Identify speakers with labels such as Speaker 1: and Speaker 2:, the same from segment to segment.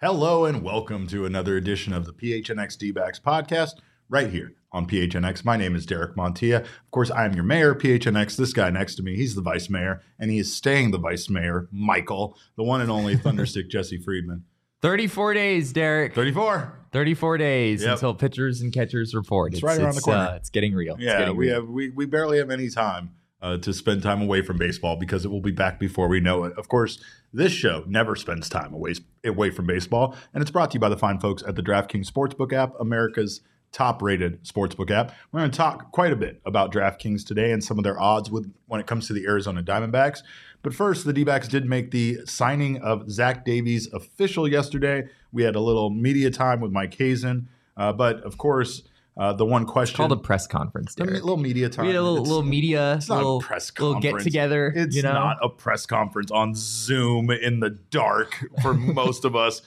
Speaker 1: Hello and welcome to another edition of the PHNX D-backs podcast right here on PHNX. My name is Derek Montilla. Of course, I am your mayor, PHNX. This guy next to me, he's the vice mayor, and he is staying the vice mayor, Michael, the one and only Thunderstick Jesse Friedman.
Speaker 2: 34 days, Derek.
Speaker 1: 34.
Speaker 2: 34 days
Speaker 1: Yep.
Speaker 2: until pitchers and catchers report.
Speaker 1: It's right around the corner.
Speaker 2: Uh, it's getting real.
Speaker 1: Yeah,
Speaker 2: getting
Speaker 1: we
Speaker 2: real.
Speaker 1: have we, we barely have any time uh, to spend time away from baseball because it will be back before we know it. Of course, this show never spends time away away from baseball, and it's brought to you by the fine folks at the DraftKings Sportsbook app, America's top-rated sportsbook app. We're going to talk quite a bit about DraftKings today and some of their odds with when it comes to the Arizona Diamondbacks. But first, the D-backs did make the signing of Zach Davies official yesterday. We had a little media time with Mike Hazen, uh, but of course. Uh, the one question
Speaker 2: called a press conference,
Speaker 1: a little media time.
Speaker 2: We had a little,
Speaker 1: It's-
Speaker 2: little media,
Speaker 1: it's not
Speaker 2: little,
Speaker 1: a press
Speaker 2: little get together.
Speaker 1: It's
Speaker 2: you know,
Speaker 1: not a press conference on Zoom in the dark for most of us.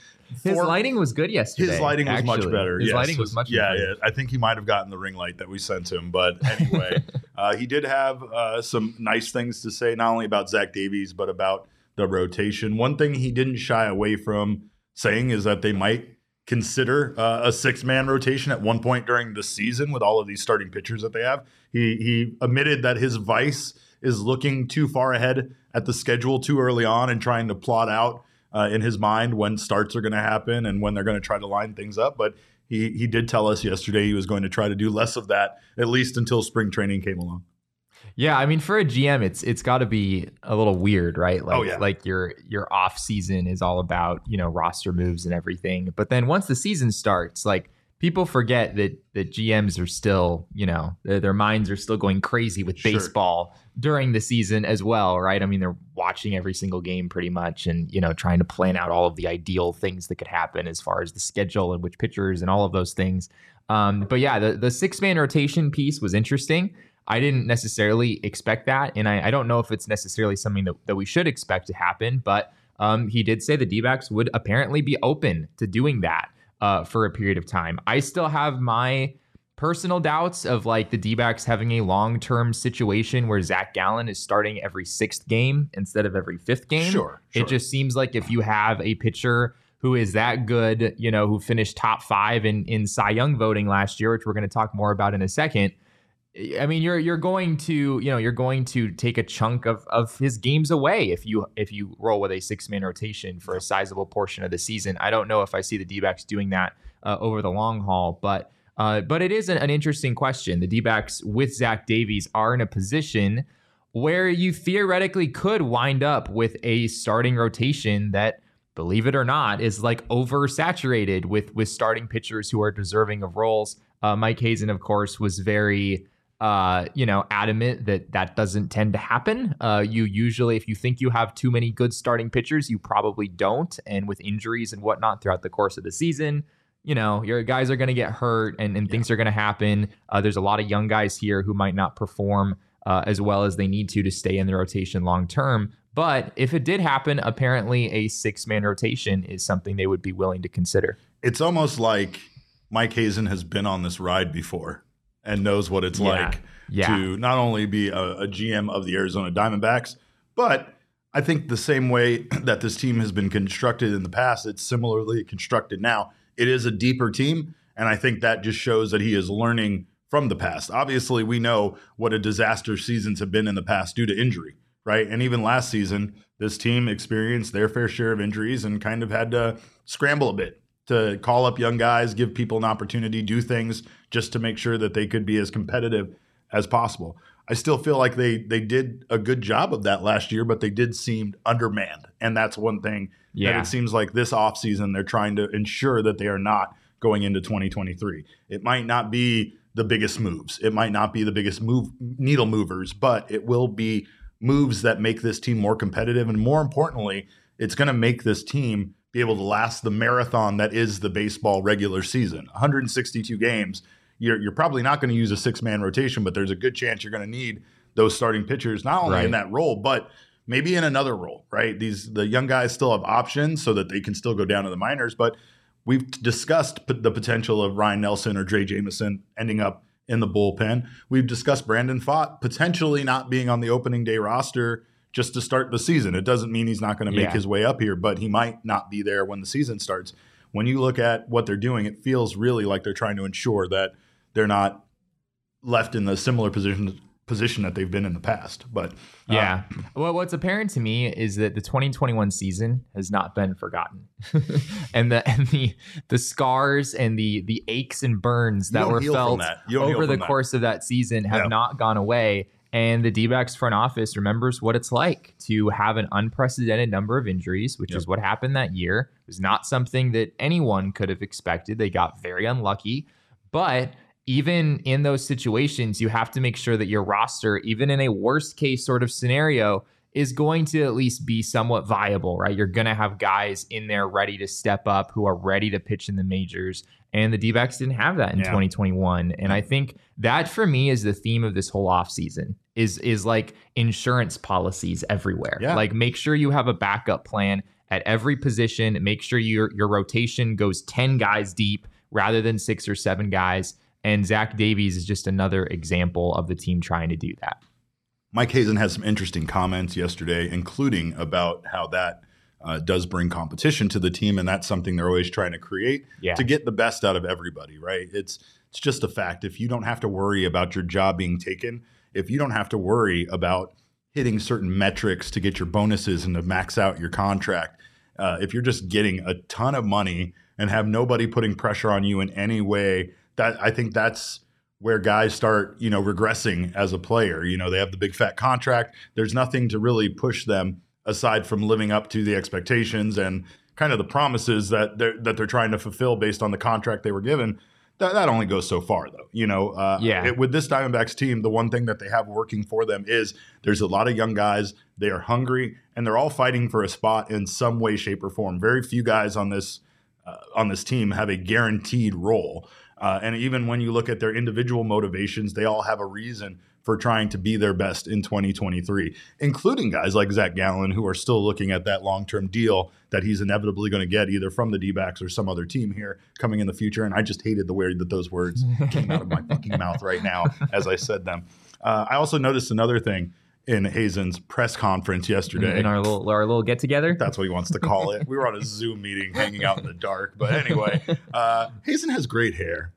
Speaker 2: His lighting was good yesterday.
Speaker 1: His lighting was much better.
Speaker 2: His
Speaker 1: yes.
Speaker 2: lighting was much
Speaker 1: Yeah,
Speaker 2: better.
Speaker 1: yeah. I think he might have gotten the ring light that we sent him. But anyway, uh, he did have uh, some nice things to say, not only about Zach Davies, but about the rotation. One thing he didn't shy away from saying is that they might consider uh, a six man rotation at one point during the season with all of these starting pitchers that they have. He he admitted that his vice is looking too far ahead at the schedule too early on and trying to plot out uh, in his mind when starts are going to happen and when they're going to try to line things up. But he he did tell us yesterday he was going to try to do less of that at least until spring training came along.
Speaker 2: Yeah, I mean, for a GM, it's it's got to be a little weird, right? Like,
Speaker 1: Oh, yeah.
Speaker 2: like your your off season is all about you know roster moves and everything, but then once the season starts, like people forget that that GMs are still you know their, their minds are still going crazy with
Speaker 1: Sure.
Speaker 2: baseball during the season as well, right? I mean, they're watching every single game pretty much, and you know trying to plan out all of the ideal things that could happen as far as the schedule and which pitchers and all of those things. Um, but yeah, the the six man rotation piece was interesting. I didn't necessarily expect that. And I, I don't know if it's necessarily something that, that we should expect to happen, but um, he did say the D backs would apparently be open to doing that uh, for a period of time. I still have my personal doubts of like the D backs having a long term situation where Zach Gallen is starting every sixth game instead of every fifth game.
Speaker 1: Sure, sure.
Speaker 2: It just seems like if you have a pitcher who is that good, you know, who finished top five in, in Cy Young voting last year, which we're going to talk more about in a second. I mean, you're you're going to you know you're going to take a chunk of of his games away if you if you roll with a six man rotation for a sizable portion of the season. I don't know if I see the D-backs doing that uh, over the long haul, but uh, but it is an, an interesting question. The D-backs with Zach Davies are in a position where you theoretically could wind up with a starting rotation that believe it or not is like oversaturated with with starting pitchers who are deserving of roles uh, mike hazen of course was very uh, you know, adamant that that doesn't tend to happen. Uh, you usually, if you think you have too many good starting pitchers, you probably don't. And with injuries and whatnot throughout the course of the season, you know, your guys are going to get hurt and, and things are going to happen. Uh, there's a lot of young guys here who might not perform uh, as well as they need to to stay in the rotation long term. But if it did happen, apparently a six man rotation is something they would be willing to consider.
Speaker 1: It's almost like Mike Hazen has been on this ride before and knows what it's
Speaker 2: Yeah.
Speaker 1: like
Speaker 2: Yeah.
Speaker 1: to not only be a, a GM of the Arizona Diamondbacks, but I think the same way that this team has been constructed in the past, it's similarly constructed now. It is a deeper team, and I think that just shows that he is learning from the past. Obviously, we know what a disaster seasons have been in the past due to injury, right? And even last season, this team experienced their fair share of injuries and kind of had to scramble a bit to call up young guys, give people an opportunity, do things just to make sure that they could be as competitive as possible. I still feel like they they did a good job of that last year, but they did seem undermanned. And that's one thing
Speaker 2: Yeah.
Speaker 1: that it seems like this offseason they're trying to ensure that they are not going into 2023. It might not be the biggest moves. It might not be the biggest move needle movers, but it will be moves that make this team more competitive and more importantly, it's going to make this team be able to last the marathon that is the baseball regular season. 162 games. You're, you're probably not going to use a six man rotation, but there's a good chance you're going to need those starting pitchers, not only
Speaker 2: Right.
Speaker 1: in that role, but maybe in another role, right? These the young guys still have options so that they can still go down to the minors, but we've discussed p- the potential of Ryne Nelson or Drey Jameson ending up in the bullpen. We've discussed Brandon Pfaadt potentially not being on the opening day roster just to start the season. It doesn't mean he's not going to make
Speaker 2: Yeah.
Speaker 1: his way up here, but he might not be there when the season starts. When you look at what they're doing, it feels really like they're trying to ensure that they're not left in the similar position position that they've been in the past. But uh,
Speaker 2: Yeah. well, what's apparent to me is that the 2021 season has not been forgotten, and the and the the scars and the the aches and burns that were felt
Speaker 1: that. You don't heal
Speaker 2: over the
Speaker 1: that.
Speaker 2: course of that season have
Speaker 1: Yeah.
Speaker 2: not gone away. And the D-backs front office remembers what it's like to have an unprecedented number of injuries, which
Speaker 1: Yep.
Speaker 2: is what happened that year. It was not something that anyone could have expected. They got very unlucky, but even in those situations, you have to make sure that your roster, even in a worst case sort of scenario, is going to at least be somewhat viable, right? You're going to have guys in there ready to step up who are ready to pitch in the majors. And the D backs didn't have that in
Speaker 1: Yeah.
Speaker 2: 2021. And I think that for me is the theme of this whole offseason is is like insurance policies everywhere.
Speaker 1: Yeah.
Speaker 2: Like make sure you have a backup plan at every position. Make sure your your rotation goes 10 guys deep rather than six or seven guys. And Zach Davies is just another example of the team trying to do that.
Speaker 1: Mike Hazen had some interesting comments yesterday, including about how that uh, does bring competition to the team, and that's something they're always trying to create
Speaker 2: Yeah.
Speaker 1: to get the best out of everybody. Right? It's it's just a fact. If you don't have to worry about your job being taken, if you don't have to worry about hitting certain metrics to get your bonuses and to max out your contract, uh, if you're just getting a ton of money and have nobody putting pressure on you in any way, that I think that's where guys start, you know, regressing as a player. You know, they have the big fat contract. There's nothing to really push them aside from living up to the expectations and kind of the promises that they're that they're trying to fulfill based on the contract they were given. That, that only goes so far, though. You know, uh,
Speaker 2: Yeah.
Speaker 1: it- with this Diamondbacks team, the one thing that they have working for them is there's a lot of young guys. They are hungry, and they're all fighting for a spot in some way, shape, or form. Very few guys on this uh, on this team have a guaranteed role. Uh, and even when you look at their individual motivations, they all have a reason for trying to be their best in 2023, including guys like Zach Gallen, who are still looking at that long term deal that he's inevitably going to get either from the D backs or some other team here coming in the future. And I just hated the way that those words came out of my fucking mouth right now as I said them. Uh, I also noticed another thing in Hazen's press conference yesterday.
Speaker 2: In our little our little get together.
Speaker 1: That's what he wants to call it. We were on a Zoom meeting hanging out in the dark. But anyway, uh, Hazen has great hair.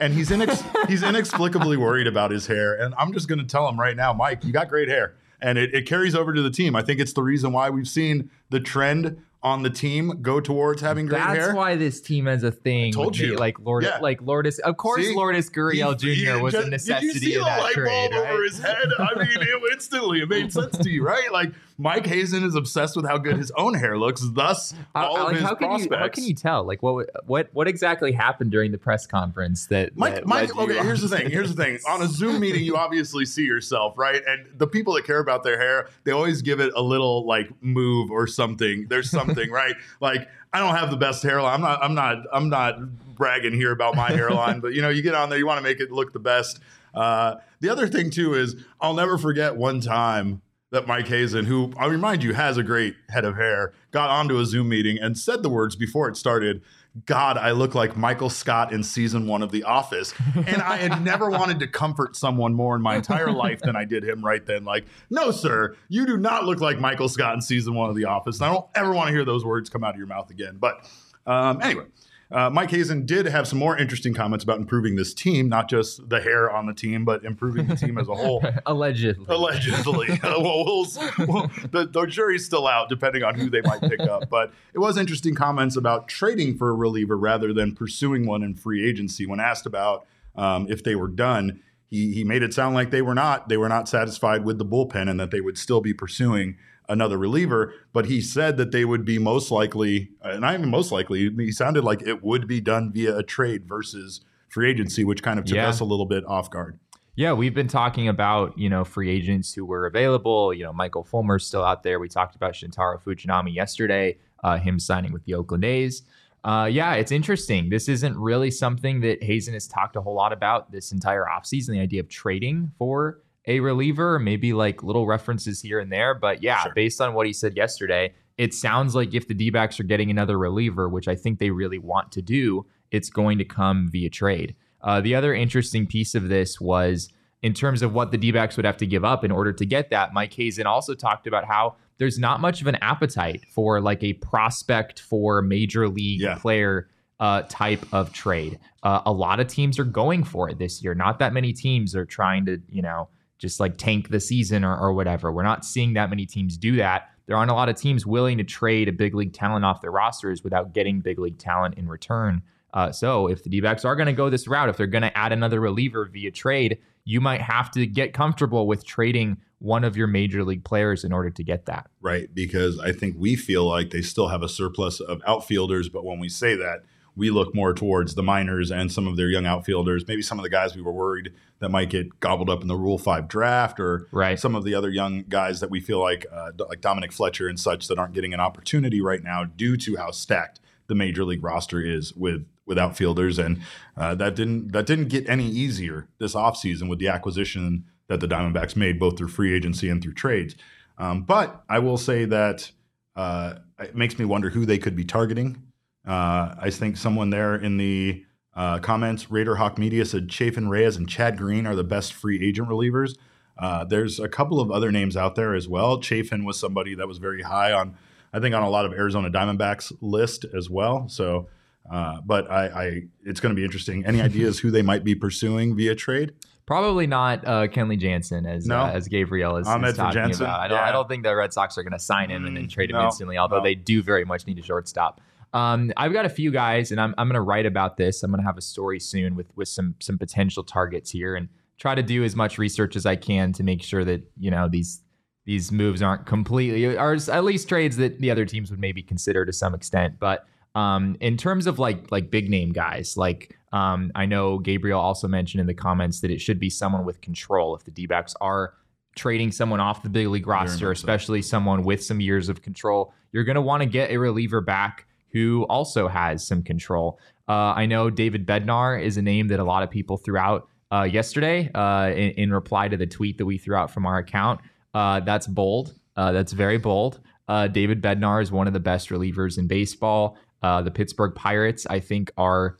Speaker 1: And he's inex- he's inexplicably worried about his hair. And I'm just going to tell him right now, Mike, you got great hair. And it, it carries over to the team. I think it's the reason why we've seen the trend on the team go towards having great
Speaker 2: That's
Speaker 1: hair.
Speaker 2: That's why this team has a thing.
Speaker 1: told
Speaker 2: with me,
Speaker 1: you.
Speaker 2: like Lord,
Speaker 1: Yeah.
Speaker 2: like Lourdes. Of course,
Speaker 1: See?
Speaker 2: Lourdes Gurriel
Speaker 1: He- he
Speaker 2: Jr. was
Speaker 1: just-
Speaker 2: a necessity
Speaker 1: Did you see
Speaker 2: in
Speaker 1: the
Speaker 2: that
Speaker 1: light
Speaker 2: trade,
Speaker 1: bulb over his head? I mean, it, instantly it made sense to you, right? Like Mike Hazen is obsessed with how good his own hair looks. Thus,
Speaker 2: How-
Speaker 1: all of
Speaker 2: like,
Speaker 1: his
Speaker 2: how can
Speaker 1: prospects.
Speaker 2: you how can you tell? Like what what what exactly happened during the press conference that
Speaker 1: Mike,
Speaker 2: that
Speaker 1: Mike, okay,
Speaker 2: on
Speaker 1: here's the thing. Here's the thing. On a Zoom meeting, you obviously see yourself, right? And the people that care about their hair, they always give it a little like move or something. There's something, right? Like I don't have the best hairline. I'm not I'm not I'm not bragging here about my hairline, but you know, you get on there, you want to make it look the best. Uh, the other thing too is I'll never forget one time that Mike Hazen, who I remind you has a great head of hair, got onto a Zoom meeting and said the words before it started. God, I look like Michael Scott in season one of The Office. And I had never wanted to comfort someone more in my entire life than I did him right then. Like, no, sir, you do not look like Michael Scott in season one of The Office. And I don't ever want to hear those words come out of your mouth again. But um, anyway, Uh, Mike Hazen did have some more interesting comments about improving this team, not just the hair on the team, but improving the team as a whole.
Speaker 2: Allegedly.
Speaker 1: Allegedly. Uh, well, we'll, well the, the, jury's still out, depending on who they might pick up. But it was interesting comments about trading for a reliever rather than pursuing one in free agency. When asked about um, if they were done, he, he made it sound like they were not. They were not satisfied with the bullpen and that they would still be pursuing another reliever, but he said that they would be most likely, and I mean most likely, he sounded like it would be done via a trade versus free agency, which kind of took yeah. us a little bit off guard.
Speaker 2: Yeah, we've been talking about, you know, free agents who were available. You know, Michael Fulmer's still out there. We talked about Shintaro Fujinami yesterday, uh, him signing with the Oakland A's. Uh, yeah, it's interesting. This isn't really something that Hazen has talked a whole lot about this entire offseason, the idea of trading for a reliever, maybe like little references here and there. But yeah, sure. based on what he said yesterday, it sounds like if the D backs are getting another reliever, which I think they really want to do, it's going to come via trade. Uh, the other interesting piece of this was in terms of what the D backs would have to give up in order to get that. Mike Hazen also talked about how there's not much of an appetite for like a prospect for major league yeah. player uh, type of trade. Uh, a lot of teams are going for it this year. Not that many teams are trying to, you know, just like tank the season or, or whatever. We're not seeing that many teams do that. There aren't a lot of teams willing to trade a big league talent off their rosters without getting big league talent in return. Uh, so if the D backs are going to go this route, if they're going to add another reliever via trade, you might have to get comfortable with trading one of your major league players in order to get that.
Speaker 1: Right. Because I think we feel like they still have a surplus of outfielders. But when we say that, we look more towards the minors and some of their young outfielders, maybe some of the guys we were worried that might get gobbled up in the Rule Five draft, or
Speaker 2: right.
Speaker 1: some of the other young guys that we feel like, uh, like Dominic Fletcher and such, that aren't getting an opportunity right now due to how stacked the major league roster is with with outfielders, and uh, that didn't that didn't get any easier this offseason with the acquisition that the Diamondbacks made both through free agency and through trades. Um, but I will say that uh, it makes me wonder who they could be targeting uh, I think someone there in the uh, comments, Raider Hawk Media said Chafin Reyes and Chad Green are the best free agent relievers. Uh, there's a couple of other names out there as well. Chafin was somebody that was very high on, I think, on a lot of Arizona Diamondbacks list as well. So, uh, but I, I it's going to be interesting. Any ideas who they might be pursuing via trade?
Speaker 2: Probably not uh, Kenley Jansen as
Speaker 1: no.
Speaker 2: uh, as Gabriel is, is talking about. I don't, yeah. I don't think the Red Sox are going to sign him and then mm, trade him no, instantly. Although no. they do very much need a shortstop. Um, I've got a few guys, and I'm, I'm going to write about this. I'm going to have a story soon with with some some potential targets here, and try to do as much research as I can to make sure that you know these these moves aren't completely, or at least trades that the other teams would maybe consider to some extent. But um, in terms of like like big name guys, like um, I know Gabriel also mentioned in the comments that it should be someone with control. If the D are trading someone off the big league roster, especially someone with some years of control, you're going to want to get a reliever back who also has some control. Uh, I know David Bednar is a name that a lot of people threw out uh, yesterday uh, in, in, reply to the tweet that we threw out from our account. Uh, that's bold. Uh, that's very bold. Uh, David Bednar is one of the best relievers in baseball. the Pittsburgh Pirates, I think, are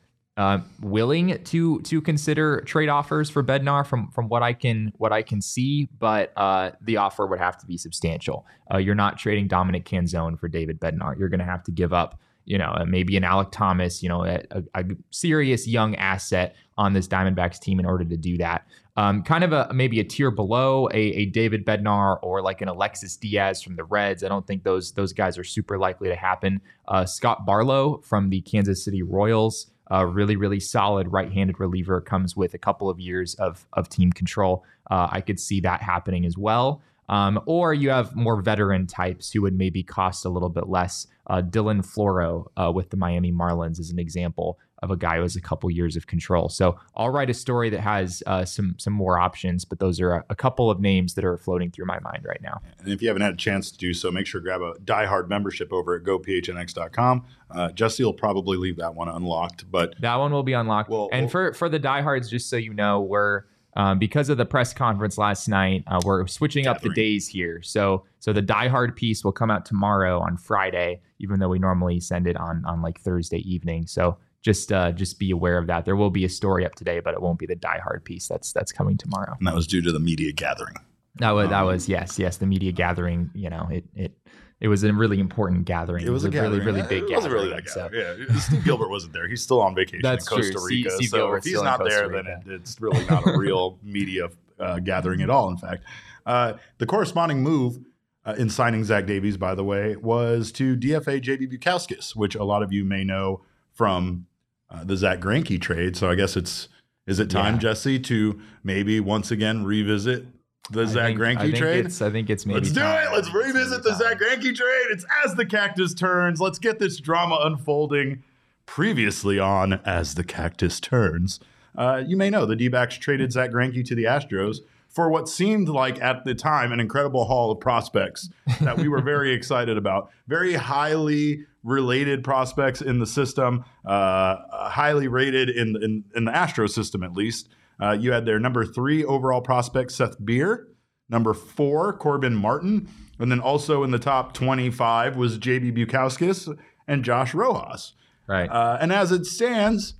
Speaker 2: willing to to consider trade offers for Bednar from from what I can what I can see, but the offer would have to be substantial. you're not trading Dominic Canzone for David Bednar. You're going to have to give up you know, uh, maybe an Alek Thomas, you know, a, a, serious young asset on this Diamondbacks team in order to do that. Um, kind of a maybe a tier below a, a, David Bednar or like an Alexis Diaz from the Reds. I don't think those those guys are super likely to happen. Uh, Scott Barlow from the Kansas City Royals, a really really solid right-handed reliever, comes with a couple of years of of team control. Uh, I could see that happening as well. Um, or you have more veteran types who would maybe cost a little bit less. Uh, Dylan Floro uh, with the Miami Marlins is an example of a guy who has a couple years of control. So I'll write a story that has uh, some some more options, but those are a, a, couple of names that are floating through my mind right now.
Speaker 1: And if you haven't had a chance to do so, make sure to grab a diehard membership over at gophnx.com. Uh, Jesse will probably leave that one unlocked, but
Speaker 2: that one will be unlocked. Well, and well, for for the diehards, just so you know, we're um, because of the press conference last night, uh, we're switching up the days here. So, so the Die Hard piece will come out tomorrow on Friday, even though we normally send it on on like Thursday evening. So, just uh, just be aware of that. There will be a story up today, but it won't be the Die Hard piece. That's that's coming tomorrow.
Speaker 1: And that was due to the media gathering.
Speaker 2: That was um, that was yes yes the media gathering. You know it it it was a really important gathering.
Speaker 1: It was, a,
Speaker 2: really,
Speaker 1: gathering.
Speaker 2: really
Speaker 1: Eh,
Speaker 2: big
Speaker 1: It wasn't really
Speaker 2: gathering,
Speaker 1: that
Speaker 2: so-
Speaker 1: gathering. Yeah, Steve Gilbert wasn't there. He's still on vacation
Speaker 2: That's
Speaker 1: in Costa
Speaker 2: true. Steve-
Speaker 1: Rica.
Speaker 2: Steve
Speaker 1: so if he's not there, then it, it's really not a real media uh, gathering at all. In fact, uh, the corresponding move uh, in signing Zach Davies, by the way, was to DFA JB Bukauskas, which a lot of you may know from uh, the Zack Greinke trade. So I guess it's is it time,
Speaker 2: Yeah.
Speaker 1: Jesse, to maybe once again revisit the
Speaker 2: I
Speaker 1: Zach
Speaker 2: think- I think
Speaker 1: trade?
Speaker 2: It's, I think it's maybe
Speaker 1: Let's do
Speaker 2: time.
Speaker 1: it. Let's revisit the
Speaker 2: time.
Speaker 1: Zack Greinke trade. It's as the cactus turns. Let's get this drama unfolding. Previously on As the Cactus Turns, uh, you may know the D backs traded Zack Greinke to the Astros for what seemed like at the time an incredible haul of prospects that we were very excited about. Very highly related prospects in the system, uh, highly rated in, in, in the Astro system at least. Uh, you had their number three overall prospect, Seth Beer. Number four, Corbin Martin. And then also in the top 25 was JB Bukauskas and Josh Rojas.
Speaker 2: Right.
Speaker 1: Uh, and as it stands,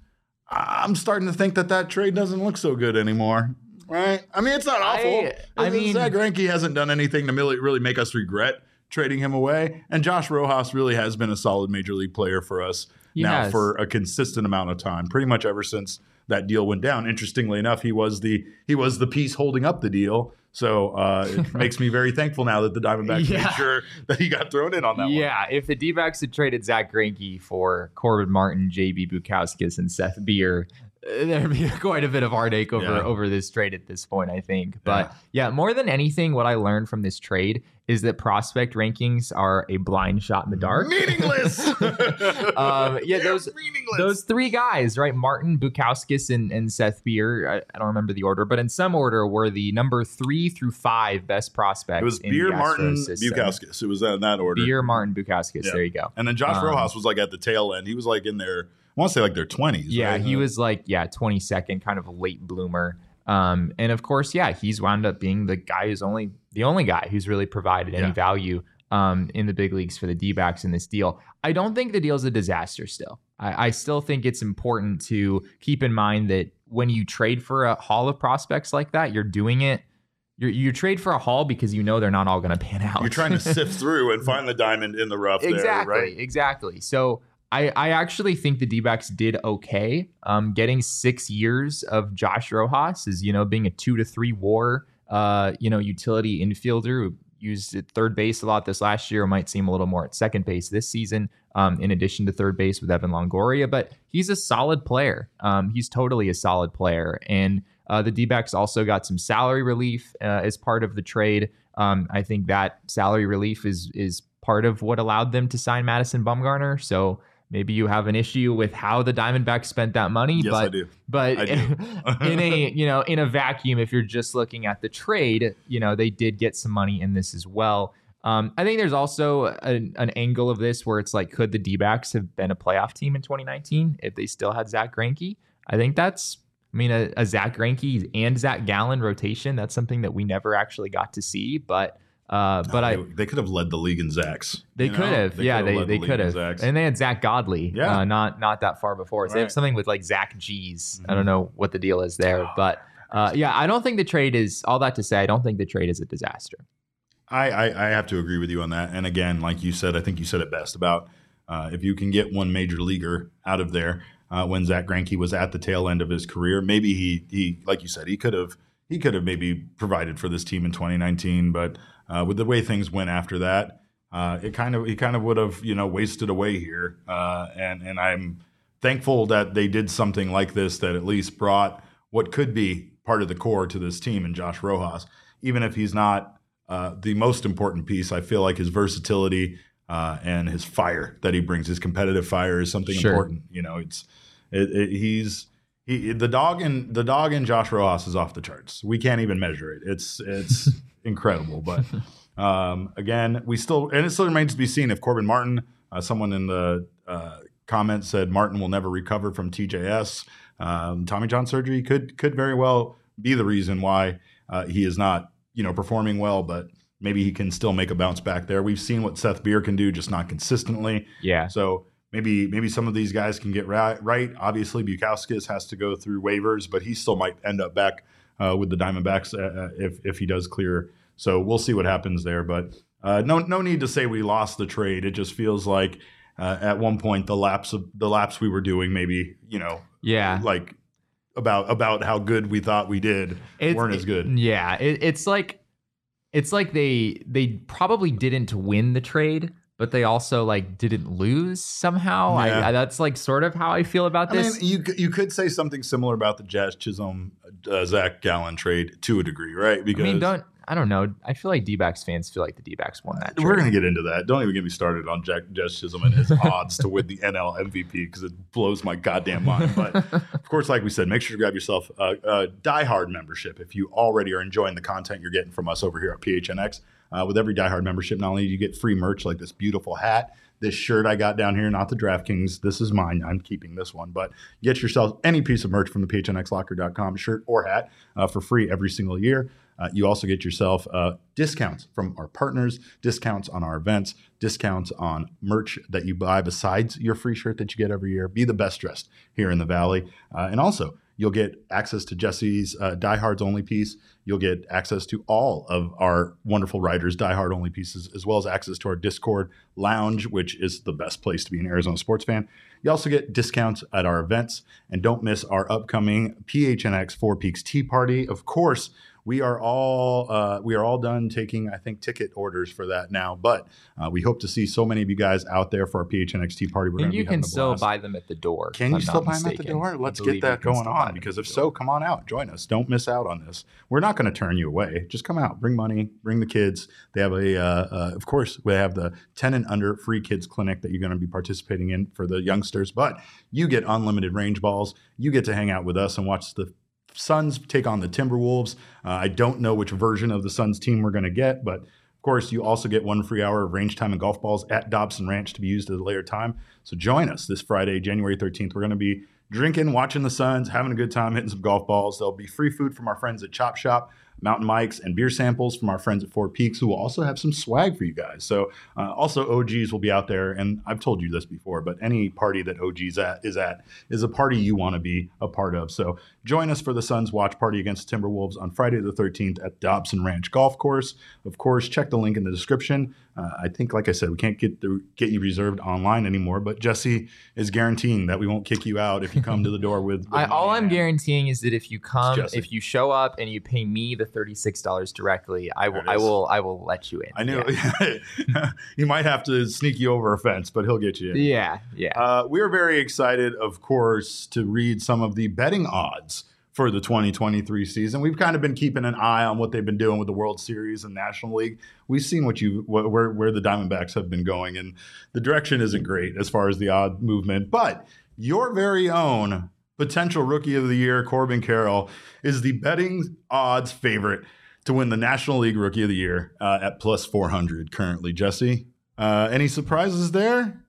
Speaker 1: I'm starting to think that that trade doesn't look so good anymore. Right? I mean, it's not awful.
Speaker 2: I- I mean-
Speaker 1: Zack Greinke hasn't done anything to really, make us regret trading him away. And Josh Rojas really has been a solid major league player for us now
Speaker 2: has.
Speaker 1: for a consistent amount of time, pretty much ever since that deal went down. Interestingly enough, he was the he was the piece holding up the deal. So uh, it makes me very thankful now that the Diamondbacks
Speaker 2: Yeah.
Speaker 1: made sure that he got thrown in on that one.
Speaker 2: yeah, if the D backs had traded Zack Greinke for Corbin Martin, JB Bukauskas, and Seth Beer, there'd be quite a bit of heartache over
Speaker 1: Yeah.
Speaker 2: over this trade at this point, I think. But yeah. more than anything, what I learned from this trade is that prospect rankings are a blind shot in the dark.
Speaker 1: Meaningless.
Speaker 2: Um, yeah, those-. Those three guys, right? Martin, Bukauskas, and, and Seth Beer. I, I don't remember the order, but in some order were the number three through five best prospects.
Speaker 1: it was Beer Martin
Speaker 2: system.
Speaker 1: Bukauskas. It was in that order.
Speaker 2: Beer, Martin, Bukauskas.
Speaker 1: Yeah.
Speaker 2: There you go.
Speaker 1: And then Josh
Speaker 2: Um,
Speaker 1: Rojas was like at the tail end. He was like in their, I want to say like their 20s.
Speaker 2: Yeah,
Speaker 1: right?
Speaker 2: he was like, yeah, 22nd, kind of a late bloomer. Um, and of course, yeah, he's wound up being the guy who's only the only guy who's really provided any
Speaker 1: Yeah.
Speaker 2: value um, in the big leagues for the D backs in this deal. I don't think the deal's a disaster still. I, I still think it's important to keep in mind that when you trade for a haul of prospects like that, you're doing it. You're, you trade for a haul because you know they're not all going to pan out.
Speaker 1: You're trying to sift through and find the diamond in the rough
Speaker 2: exactly,
Speaker 1: there, right?
Speaker 2: exactly. So I, I actually think the D-backs did okay. Um, getting six years of Josh Rojas is, you know, being a two to three war, uh, you know, utility infielder who used at third base a lot this last year. Might seem a little more at second base this season. Um, in addition to third base with Evan Longoria, but he's a solid player. Um, he's totally a solid player, and uh, the D-backs also got some salary relief uh, as part of the trade. Um, I think that salary relief is is part of what allowed them to sign Madison Bumgarner. So maybe you have an issue with how the Diamondbacks spent that money,
Speaker 1: Yes,
Speaker 2: but
Speaker 1: I do.
Speaker 2: but
Speaker 1: I do.
Speaker 2: in a you know in a vacuum, if you're just looking at the trade, you know they did get some money in this as well. Um, I think there's also an, an angle of this where it's like, could the D-backs have been a playoff team in 2019 if they still had Zack Greinke? I think that's, I mean, a, a Zack Greinke and Zach Gallen rotation. That's something that we never actually got to see, but uh, but I
Speaker 1: they, they could have led the league in Zacks.
Speaker 2: they
Speaker 1: you know?
Speaker 2: could have, yeah,
Speaker 1: could
Speaker 2: they they
Speaker 1: the
Speaker 2: could have, and they had Zack Godley,
Speaker 1: Yeah.
Speaker 2: uh, not not that far before. So they have something with like Zach G's. I
Speaker 1: Mhm.
Speaker 2: don't know what the deal is there,
Speaker 1: Oh,
Speaker 2: but uh, yeah, I don't think the trade is all that to say. I don't think the trade is a disaster.
Speaker 1: I, I, I have to agree with you on that. And again, like you said, I think you said it best about uh, if you can get one major leaguer out of there uh, when Zack Greinke was at the tail end of his career, maybe he he like you said he could have he could have maybe provided for this team in 2019. But uh, with the way things went after that, uh, it kind of he kind of would have you know wasted away here. Uh, and and I'm thankful that they did something like this that at least brought what could be part of the core to this team and Josh Rojas, even if he's not uh, the most important piece. I feel like his versatility uh, and his fire that he brings, his competitive fire, is something
Speaker 2: Sure.
Speaker 1: important. You know, it's it, it, he's he the dog in the dog in Josh Rojas is off the charts. We can't even measure it. It's it's incredible. But um, again, we still and it still remains to be seen if Corbin Martin, uh, someone in the uh, comments said Martin will never recover from TJS. Um, Tommy John surgery could could very well be the reason why uh, he is not you know performing well, but maybe he can still make a bounce back there. We've seen what Seth Beer can do, just not consistently.
Speaker 2: Yeah,
Speaker 1: So maybe maybe some of these guys can get right. right. Obviously, Bukauskas has to go through waivers, but he still might end up back uh, with the Diamondbacks uh, uh, if if he does clear. So we'll see what happens there. But Uh, no, no need to say we lost the trade. It just feels like uh, at one point the laps of the laps we were doing, maybe you know,
Speaker 2: Yeah.
Speaker 1: like about about how good we thought we did
Speaker 2: It's-
Speaker 1: weren't as good.
Speaker 2: Yeah, it, it's like it's like they they probably didn't win the trade, but they also like didn't lose somehow.
Speaker 1: Yeah.
Speaker 2: I, I, that's like sort of how I feel about
Speaker 1: I mean,
Speaker 2: this.
Speaker 1: you you could say something similar about the Jazz Chisholm uh, Zach Gallen trade to a degree, right? Because I
Speaker 2: mean, don't I don't know. I feel like D-backs fans feel like the D-backs won that.
Speaker 1: We're gonna get into that. Don't even get me started on Jack Jess Chisholm and his odds to win the NL MVP because it blows my goddamn mind. But of course, like we said, make sure to grab yourself a, a diehard membership if you already are enjoying the content you're getting from us over here at PHNX. Uh, with every diehard membership, not only do you get free merch like this beautiful hat, this shirt I got down here, not the DraftKings. This is mine. I'm keeping this one. But get yourself any piece of merch from the PHNXLocker.com, shirt or hat, uh, for free every single year. Uh, you also get yourself uh, discounts from our partners, discounts on our events, discounts on merch that you buy besides your free shirt that you get every year. Be the best dressed here in the Valley. Uh, and also, you'll get access to Jesse's uh, Diehards only piece. You'll get access to all of our wonderful writers' diehard only pieces, as well as access to our Discord lounge, which is the best place to be an Arizona sports fan. You also get discounts at our events, and don't miss our upcoming PHNX Four Peaks Tee Party. Of course, we are all uh, we are all done taking I think ticket orders for that now, but uh, we hope to see so many of you guys out there for our PHNX Tee Party. We're
Speaker 2: and you
Speaker 1: be
Speaker 2: can
Speaker 1: a
Speaker 2: still buy them at the door.
Speaker 1: Can you
Speaker 2: I'm
Speaker 1: still
Speaker 2: not
Speaker 1: buy them at the door? Let's get that going on because if so, come on out, join us. Don't miss out on this. We're not going to turn you away. Just come out, bring money, bring the kids. They have a, uh, uh, of course, we have the 10 and under free kids clinic that you're going to be participating in for the youngsters, but you get unlimited range balls. You get to hang out with us and watch the Suns take on the Timberwolves. Uh, I don't know which version of the Suns team we're going to get, but of course, you also get one free hour of range time and golf balls at Dobson Ranch to be used at a later time. So join us this Friday, January 13th. We're going to be drinking, watching the Suns, having a good time, hitting some golf balls. There'll be free food from our friends at Chop Shop, Mountain Mike's, and beer samples from our friends at Four Peaks, who will also have some swag for you guys. So uh, also OGs will be out there, and I've told you this before, but any party that OGs at is at is a party you want to be a part of. So join us for the Suns watch party against the Timberwolves on Friday the 13th at Dobson Ranch Golf Course. Of course, check the link in the description. Uh, I think, like I said, we can't get the, get you reserved online anymore, but Jesse is guaranteeing that we won't kick you out if you come to the door with. with
Speaker 2: I, all I'm
Speaker 1: hand.
Speaker 2: guaranteeing is that if you come, if you show up and you pay me the thirty six dollars directly, I will, I will, I will let you in.
Speaker 1: I knew
Speaker 2: Yeah,
Speaker 1: he might have to sneak you over a fence, but he'll get you in.
Speaker 2: yeah. yeah.
Speaker 1: Uh, we are very excited, of course, to read some of the betting odds for the 2023 season. We've kind of been keeping an eye on what they've been doing with the World Series and National League. We've seen what you wh- where where the Diamondbacks have been going, and the direction isn't great as far as the odd movement. But your very own potential Rookie of the Year, Corbin Carroll, is the betting odds favorite to win the National League Rookie of the Year uh, at plus 400 currently. Jesse, uh, any surprises there?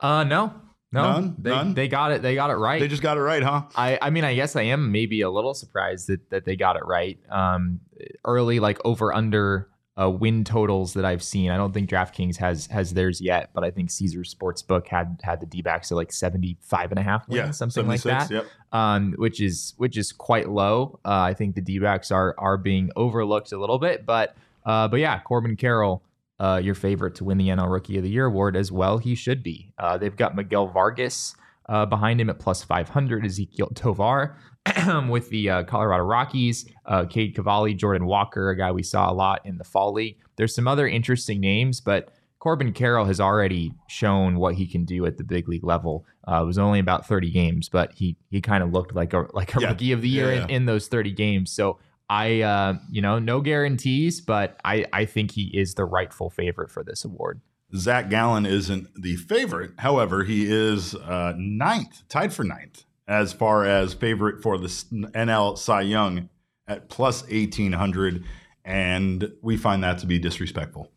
Speaker 2: Uh, no, no,
Speaker 1: None?
Speaker 2: They,
Speaker 1: None?
Speaker 2: they got it. They got it right.
Speaker 1: They just got it right, huh?
Speaker 2: I, I mean, I guess I am maybe a little surprised that, that they got it right. Um, early like over under uh, win totals that I've seen. I don't think DraftKings has has theirs yet, but I think Caesars Sportsbook had had the D backs at like 75 and a half wins, something like that.
Speaker 1: Yep.
Speaker 2: Um, which is which is quite low. Uh, I think the D backs are are being overlooked a little bit, but uh, but yeah, Corbin Carroll. Uh, your favorite to win the NL Rookie of the Year award as well. He should be. Uh, they've got Miguel Vargas uh, behind him at plus 500, Ezequiel Tovar with the uh, Colorado Rockies, uh, Cade Cavalli, Jordan Walker, a guy we saw a lot in the fall league. There's some other interesting names, but Corbin Carroll has already shown what he can do at the big league level. Uh, it was only about 30 games, but he he kind of looked like a like a
Speaker 1: Yeah.
Speaker 2: rookie of the year
Speaker 1: Yeah,
Speaker 2: In, in those 30 games. So I, uh, you know, no guarantees, but I I think he is the rightful favorite for this award.
Speaker 1: Zach Gallen isn't the favorite. However, he is uh, ninth, tied for ninth, as far as favorite for the NL Cy Young at plus 1800. And we find that to be disrespectful.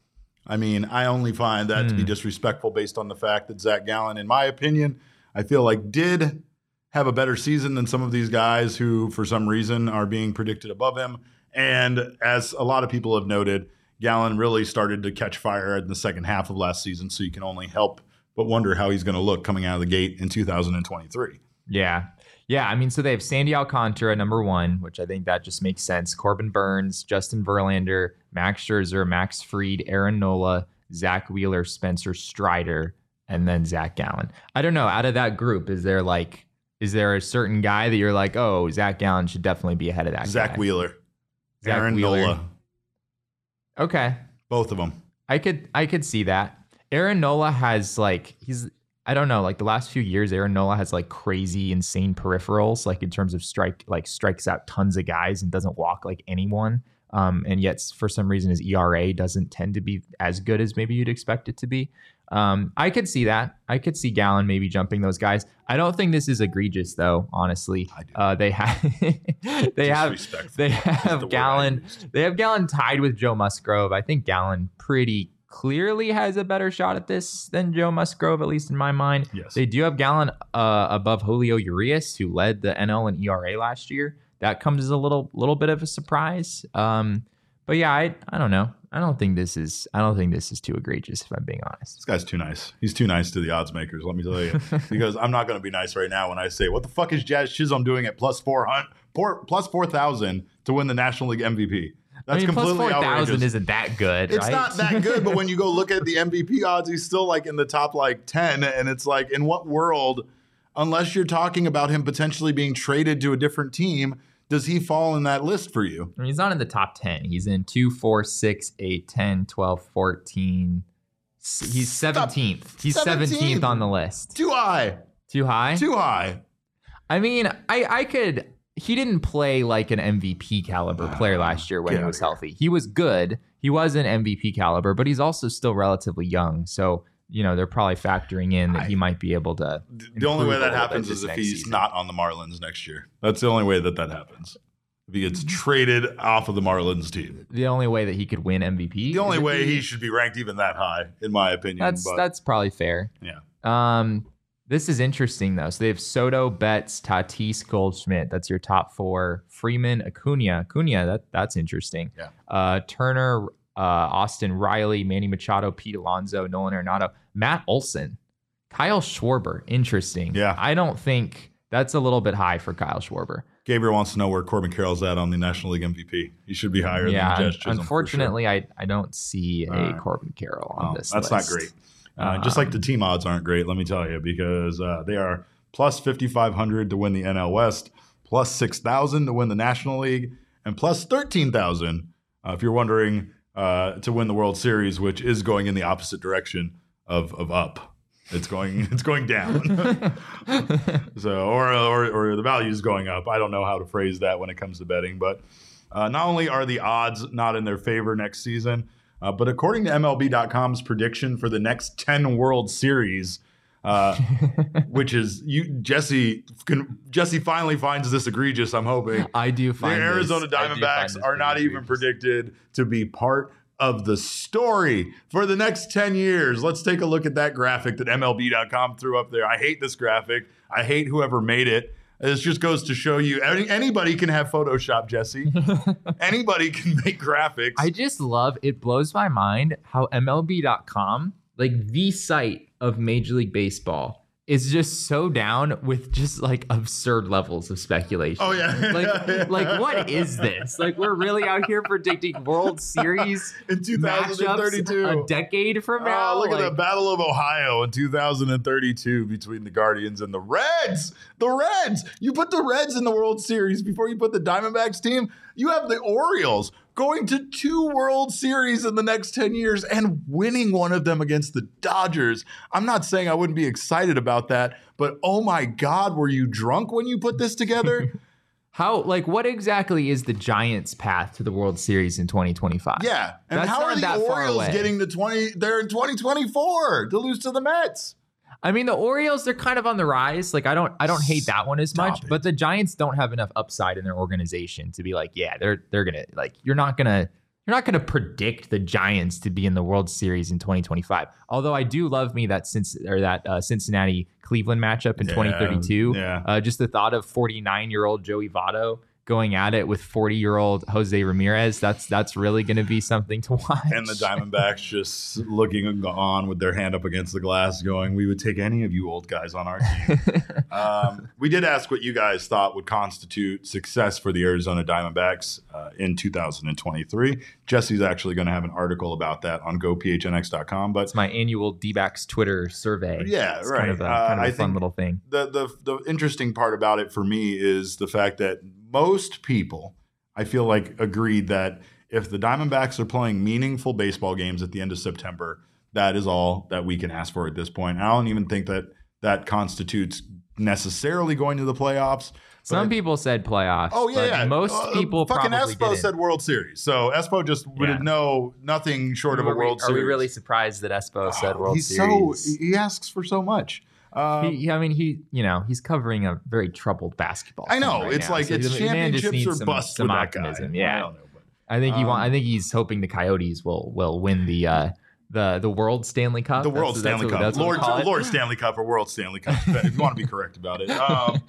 Speaker 1: I mean, I only find that to be
Speaker 2: Hmm.
Speaker 1: disrespectful based on the fact that Zach Gallen, in my opinion, I feel like did have a better season than some of these guys who, for some reason, are being predicted above him. And as a lot of people have noted, Gallen really started to catch fire in the second half of last season. So you can only help but wonder how he's going to look coming out of the gate in 2023.
Speaker 2: Yeah. Yeah, I mean, so they have Sandy Alcantara number one, which I think that just makes sense. Corbin Burnes, Justin Verlander, Max Scherzer, Max Fried, Aaron Nola, Zack Wheeler, Spencer Strider, and then Zach Gallen. I don't know. Out of that group, is there like, is there a certain guy that you're like, oh, Zach Gallen should definitely be ahead of that
Speaker 1: Zach
Speaker 2: guy?
Speaker 1: Wheeler,
Speaker 2: Zach
Speaker 1: Aaron
Speaker 2: Wheeler.
Speaker 1: Nola,
Speaker 2: Okay,
Speaker 1: both of them.
Speaker 2: I could I could see that. Aaron Nola has like he's I don't know like the last few years Aaron Nola has like crazy insane peripherals like in terms of strike like strikes out tons of guys and doesn't walk like anyone. Um, and yet for some reason his ERA doesn't tend to be as good as maybe you'd expect it to be. Um, I could see that. I could see Gallen maybe jumping those guys. I don't think this is egregious though. Honestly, uh, they have they have they have
Speaker 1: Gallen.
Speaker 2: They have Gallen tied with Joe Musgrove. I think Gallen pretty clearly has a better shot at this than Joe Musgrove, at least in my mind.
Speaker 1: Yes.
Speaker 2: They do have Gallen uh, above Julio Urias, who led the NL and ERA last year. That comes as a little little bit of a surprise. Um, but yeah, I I don't know. I don't think this is I don't think this is too egregious if I'm being honest.
Speaker 1: This guy's too nice. He's too nice to the odds makers. Let me tell you, because I'm not going to be nice right now when I say, "What the fuck is Jazz Chisholm doing at plus four hundred, plus four thousand to win the National League MVP?" That's
Speaker 2: I mean,
Speaker 1: completely
Speaker 2: four thousand isn't that good.
Speaker 1: It's
Speaker 2: right?
Speaker 1: not that good, but when you go look at the MVP odds, he's still like in the top like 10. And it's like, in what world, unless you're talking about him potentially being traded to a different team, does he fall in that list for you?
Speaker 2: I mean, he's not in the top 10. He's in 2, 4, 6, 8, 10, 12, 14. S- He's
Speaker 1: Stop.
Speaker 2: 17th. He's
Speaker 1: 17th.
Speaker 2: 17th on the list.
Speaker 1: Too high.
Speaker 2: Too high?
Speaker 1: Too high.
Speaker 2: I mean, I, I could. He didn't play like an MVP caliber ah, player last year when he was healthy. He was good. He was an MVP caliber, but he's also still relatively young. So, you know, they're probably factoring in that he might be able to.
Speaker 1: The only way that happens is if he's
Speaker 2: season.
Speaker 1: not on the Marlins next year. That's the only way that that happens. If he gets traded off of the Marlins team.
Speaker 2: The only way that he could win MVP.
Speaker 1: The only way he should be ranked even that high, in my opinion.
Speaker 2: That's
Speaker 1: but
Speaker 2: that's probably fair.
Speaker 1: yeah.
Speaker 2: Um, this is interesting though. So they have Soto, Betts, Tatis, Goldschmidt. That's your top four. Freeman, Acuna, Acuna. That that's interesting.
Speaker 1: Yeah.
Speaker 2: Uh, Turner, uh, Austin Riley, Manny Machado, Pete Alonso, Nolan Arenado, Matt Olson, Kyle Schwarber. Interesting.
Speaker 1: Yeah.
Speaker 2: I don't think that's a little bit high for Kyle Schwarber.
Speaker 1: Gabriel wants to know where Corbin Carroll's at on the National League MVP. He should be higher
Speaker 2: yeah.
Speaker 1: than Jazz Chisholm. for sure.
Speaker 2: unfortunately, I I don't see a
Speaker 1: right.
Speaker 2: Corbin Carroll on
Speaker 1: Well,
Speaker 2: this.
Speaker 1: that's
Speaker 2: list.
Speaker 1: not great. Uh, just like the team odds aren't great, let me tell you, because uh, they are plus 5,500 to win the NL West, plus 6,000 to win the National League, and plus 13,000 uh, if you're wondering uh, to win the World Series, which is going in the opposite direction of, of up. It's going it's going down. so or, or or the value is going up. I don't know how to phrase that when it comes to betting, but uh, not only are the odds not in their favor next season, uh, but according to MLB.com's prediction for the next 10 World Series, uh, which is you Jesse can, Jesse finally finds this egregious, I'm hoping.
Speaker 2: I do find The
Speaker 1: Arizona
Speaker 2: this- I do find
Speaker 1: Diamondbacks are not even predicted to be part of the story for the next 10 years. Let's take a look at that graphic that MLB.com threw up there. I hate this graphic. I hate whoever made it. This just goes to show you any, anybody can have Photoshop, Jesse. anybody can make graphics.
Speaker 2: I just love it blows my mind how MLB.com, like the site of Major League Baseball, is just so down with just like absurd levels of speculation.
Speaker 1: Oh, yeah.
Speaker 2: Like like what is this? Like we're really out here predicting World Series
Speaker 1: in 2032.
Speaker 2: a decade from oh, now.
Speaker 1: Oh, look at the Battle of Ohio in 2032 between the Guardians and the Reds. The Reds. You put the Reds in the World Series before you put the Diamondbacks team. You have the Orioles going to two World Series in the next 10 years and winning one of them against the Dodgers. I'm not saying I wouldn't be excited about that, but oh my God, were you drunk when you put this together?
Speaker 2: How like what exactly is the Giants' path to the World Series in 2025?
Speaker 1: yeah. And
Speaker 2: That's
Speaker 1: how are the Orioles getting to 20? They're in 2024 to lose to the Mets.
Speaker 2: I mean, the Orioles they're kind of on the rise. Like I don't I don't hate that one as
Speaker 1: Stop
Speaker 2: much,
Speaker 1: it.
Speaker 2: but the Giants don't have enough upside in their organization to be like, yeah, they're they're gonna like you're not gonna you're not gonna predict the Giants to be in the World Series in 2025. Although I do love me that since or that uh, Cincinnati Cleveland matchup in
Speaker 1: Yeah,
Speaker 2: 2032.
Speaker 1: yeah.
Speaker 2: Uh, just the thought of 49 year old Joey Votto going at it with 40 year old Jose Ramirez. That's that's really going to be something to watch.
Speaker 1: And the Diamondbacks just looking on with their hand up against the glass, going, "We would take any of you old guys on our team." um, we did ask what you guys thought would constitute success for the Arizona Diamondbacks uh, in 2023. Jesse's actually going to have an article about that on GoPHNX.com. But
Speaker 2: it's my annual D-backs Twitter survey.
Speaker 1: Yeah,
Speaker 2: it's
Speaker 1: right.
Speaker 2: Kind of a, kind of
Speaker 1: uh,
Speaker 2: a fun little thing.
Speaker 1: The, the the interesting part about it for me is the fact that most people, I feel like, agreed that if the Diamondbacks are playing meaningful baseball games at the end of September, that is all that we can ask for at this point. I don't even think that that constitutes necessarily going to the playoffs.
Speaker 2: Some people said playoffs.
Speaker 1: Oh yeah, yeah.
Speaker 2: most
Speaker 1: uh,
Speaker 2: people
Speaker 1: fucking Espo
Speaker 2: didn't.
Speaker 1: said World Series, so Espo just would
Speaker 2: Yeah.
Speaker 1: know nothing short of a
Speaker 2: Are we-
Speaker 1: World
Speaker 2: Are
Speaker 1: Series.
Speaker 2: we really surprised that Espo said
Speaker 1: Oh,
Speaker 2: World
Speaker 1: he's
Speaker 2: Series?
Speaker 1: so he asks for so much. Um,
Speaker 2: He, I mean, he, you know, he's covering a very troubled basketball.
Speaker 1: I know
Speaker 2: right
Speaker 1: it's
Speaker 2: now.
Speaker 1: like
Speaker 2: So
Speaker 1: it's
Speaker 2: the man just
Speaker 1: championships or
Speaker 2: some,
Speaker 1: bust
Speaker 2: some
Speaker 1: with that
Speaker 2: optimism.
Speaker 1: guy. I
Speaker 2: Yeah,
Speaker 1: don't know, but-
Speaker 2: I think he want. I
Speaker 1: Um,
Speaker 2: think he's hoping the Coyotes will will win the uh, the the World Stanley Cup.
Speaker 1: the World
Speaker 2: that's
Speaker 1: Stanley Cup,
Speaker 2: that's what we
Speaker 1: Lord. Lord Stanley Cup or World Stanley Cup, if you want to be correct about it. Um,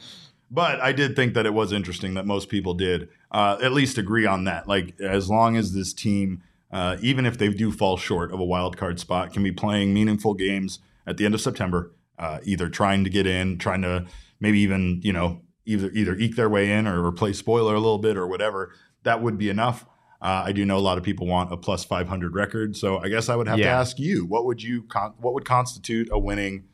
Speaker 1: but I did think that it was interesting that most people did uh, at least agree on that. Like as long as this team, uh, even if they do fall short of a wild card spot, can be playing meaningful games at the end of September, uh, either trying to get in, trying to maybe even you know either either eke their way in or, play spoiler a little bit or whatever. That would be enough. Uh, I do know a lot of people want a plus 500 record, so I guess I would have to ask you, what would you con- what would constitute a winning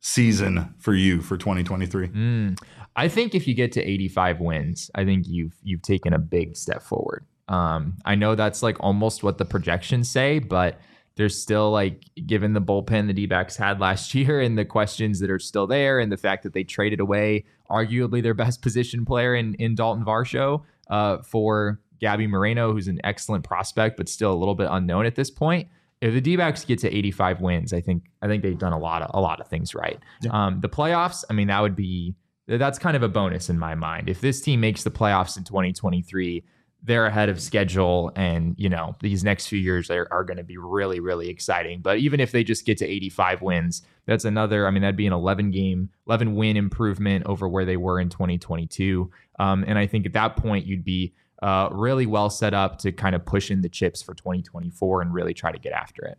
Speaker 1: season for you for 2023?
Speaker 2: Mm. I think if you get to 85 wins, I think you've you've taken a big step forward. Um, I know that's like almost what the projections say, but there's still like given the bullpen the D-backs had last year and the questions that are still there and the fact that they traded away arguably their best position player in in Dalton Varsho uh, for Gabby Moreno, who's an excellent prospect but still a little bit unknown at this point. If the D-backs get to 85 wins, I think I think they've done a lot of a lot of things right.
Speaker 1: Yeah.
Speaker 2: Um, the playoffs, I mean, that would be that's kind of a bonus in my mind. If this team makes the playoffs in 2023, they're ahead of schedule, and you know these next few years are, are going to be really, really exciting. But even if they just get to 85 wins, that's another. I mean, that'd be an 11 game, 11 win improvement over where they were in 2022. Um, and I think at that point you'd be uh, really well set up to kind of push in the chips for 2024 and really try to get after it.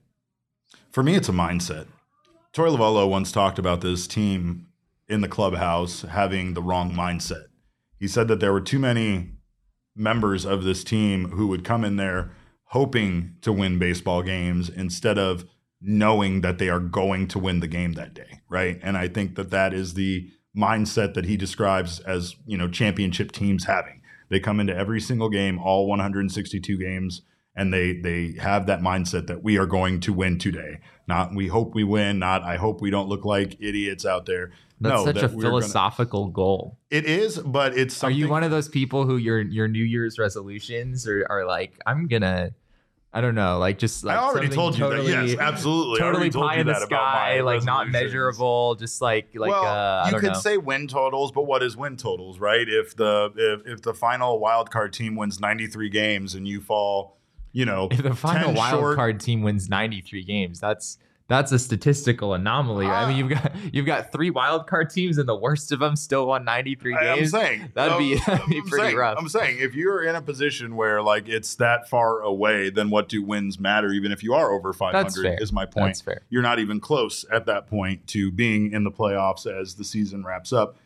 Speaker 1: For me, it's a mindset. Torey Lovullo once talked about this team in the clubhouse having the wrong mindset. He said that there were too many members of this team who would come in there hoping to win baseball games instead of knowing that they are going to win the game that day, right? And I think that that is the mindset that he describes as, you know, championship teams having. They come into every single game, all 162 games, and they they have that mindset that we are going to win today. Not we hope we win, not I hope we don't look like idiots out there.
Speaker 2: That's
Speaker 1: no,
Speaker 2: such
Speaker 1: that
Speaker 2: a
Speaker 1: we're gonna-
Speaker 2: philosophical goal.
Speaker 1: it is, but it's
Speaker 2: Are you one of those people who your your New Year's resolutions are, are like I'm gonna I don't know like just like
Speaker 1: I already told you
Speaker 2: totally,
Speaker 1: that. Yes, absolutely.
Speaker 2: Totally pie in the
Speaker 1: that about my
Speaker 2: sky like not measurable just like like
Speaker 1: well,
Speaker 2: uh, I
Speaker 1: you could
Speaker 2: know.
Speaker 1: say win totals, but what is win totals, right? If the if, if the final wild card team wins 93 games and you fall, you know,
Speaker 2: if the final wild
Speaker 1: short,
Speaker 2: card team wins 93 games that's that's a statistical anomaly. I mean, you've got you've got three wild card teams, and the worst of them still won 93
Speaker 1: I- I'm saying
Speaker 2: That'd be-
Speaker 1: I'm-
Speaker 2: that'd be
Speaker 1: I'm
Speaker 2: pretty
Speaker 1: saying-
Speaker 2: rough.
Speaker 1: I'm saying if you're in a position where like it's that far away, then what do wins matter? Even if you are over 500,
Speaker 2: That's fair.
Speaker 1: is my point.
Speaker 2: That's fair.
Speaker 1: You're not even close at that point to being in the playoffs as the season wraps up.